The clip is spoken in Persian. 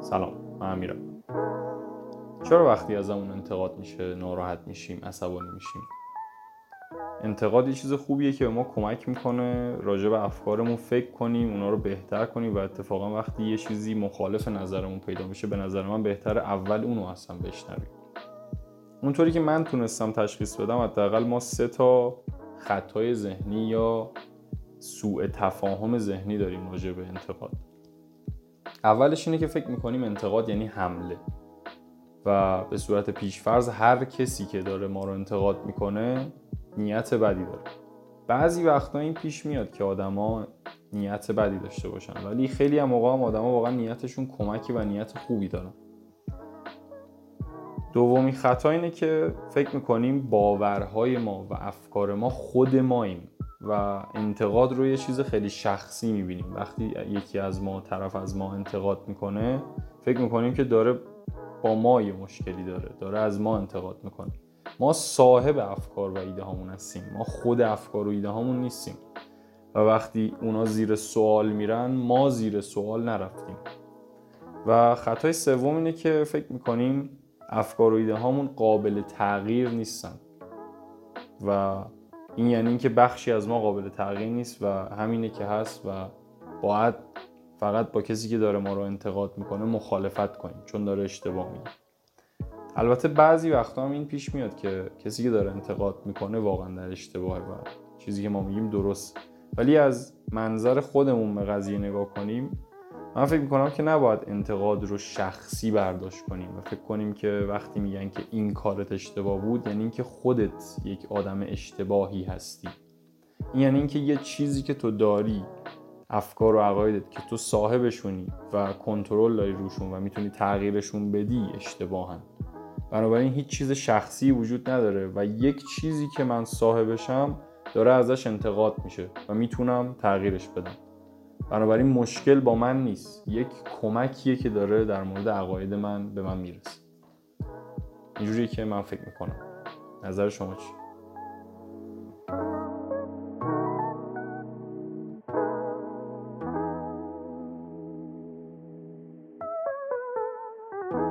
سلام من امیرم. چرا وقتی ازمون انتقاد میشه ناراحت میشیم عصبانی میشیم؟ انتقاد یه چیز خوبیه که به ما کمک می‌کنه راجع به افکارمون فکر کنیم اونا رو بهتر کنیم و اتفاقا وقتی یه چیزی مخالف نظرمون پیدا میشه به نظر من بهتر اول اونو اصلا بشنویم. اونطوری که من تونستم تشخیص بدم حداقل ما سه تا خطای ذهنی یا سوء تفاهم ذهنی داریم راجع به انتقاد. اولش اینه که فکر می‌کنیم انتقاد یعنی حمله. و به صورت پیشفرض هر کسی که داره ما رو انتقاد می‌کنه نیت بدی داره. بعضی وقتا این پیش میاد که آدما نیت بدی داشته باشن. ولی خیلی هم موقع هم آدما واقعا نیتشون کمکی و نیت خوبی دارن. دومی خطا اینه که فکر می‌کنیم باورهای ما و افکار ما خود ماییم و انتقاد رو یه چیز خیلی شخصی می‌بینیم. وقتی یکی از ما طرف از ما انتقاد می‌کنه فکر می‌کنیم که داره با ما یه مشکلی داره داره از ما انتقاد می‌کنه. ما صاحب افکار و ایده هامون هستیم. ما خود افکار و ایده هامون نیستیم. و وقتی اونا زیر سوال میرن ما زیر سوال نرفتیم. و خطای سوم اینه که فکر می‌کنیم افکار و ایده هامون قابل تغییر نیستن. و این یعنی اینکه بخشی از ما قابل تغییر نیست و همینه که هست و باید فقط با کسی که داره ما رو انتقاد می‌کنه مخالفت کنیم چون داره اشتباه میگه. البته بعضی وقتا هم این پیش میاد که کسی که داره انتقاد می‌کنه واقعا در اشتباهه و چیزی که ما میگیم درست. ولی از منظر خودمون به قضیه نگاه کنیم من فکر می‌کنم که نباید انتقاد رو شخصی برداشت کنیم و فکر کنیم که وقتی میگن که این کارت اشتباه بود یعنی اینکه خودت یک آدم اشتباهی هستی. این یعنی اینکه یه چیزی که تو داری افکار و عقایدت که تو صاحبشونی و کنترل داری روشون و می‌تونی تغییرشون بدی اشتباهن. بنابراین هیچ چیز شخصی وجود نداره و یک چیزی که من صاحبشم داره ازش انتقاد میشه و می‌تونم تغییرش بدم. بنابراین مشکل با من نیست. یک کمکیه که داره در مورد عقاید من به من می‌رسه. اینجوریه که من فکر می‌کنم. نظر شما چی؟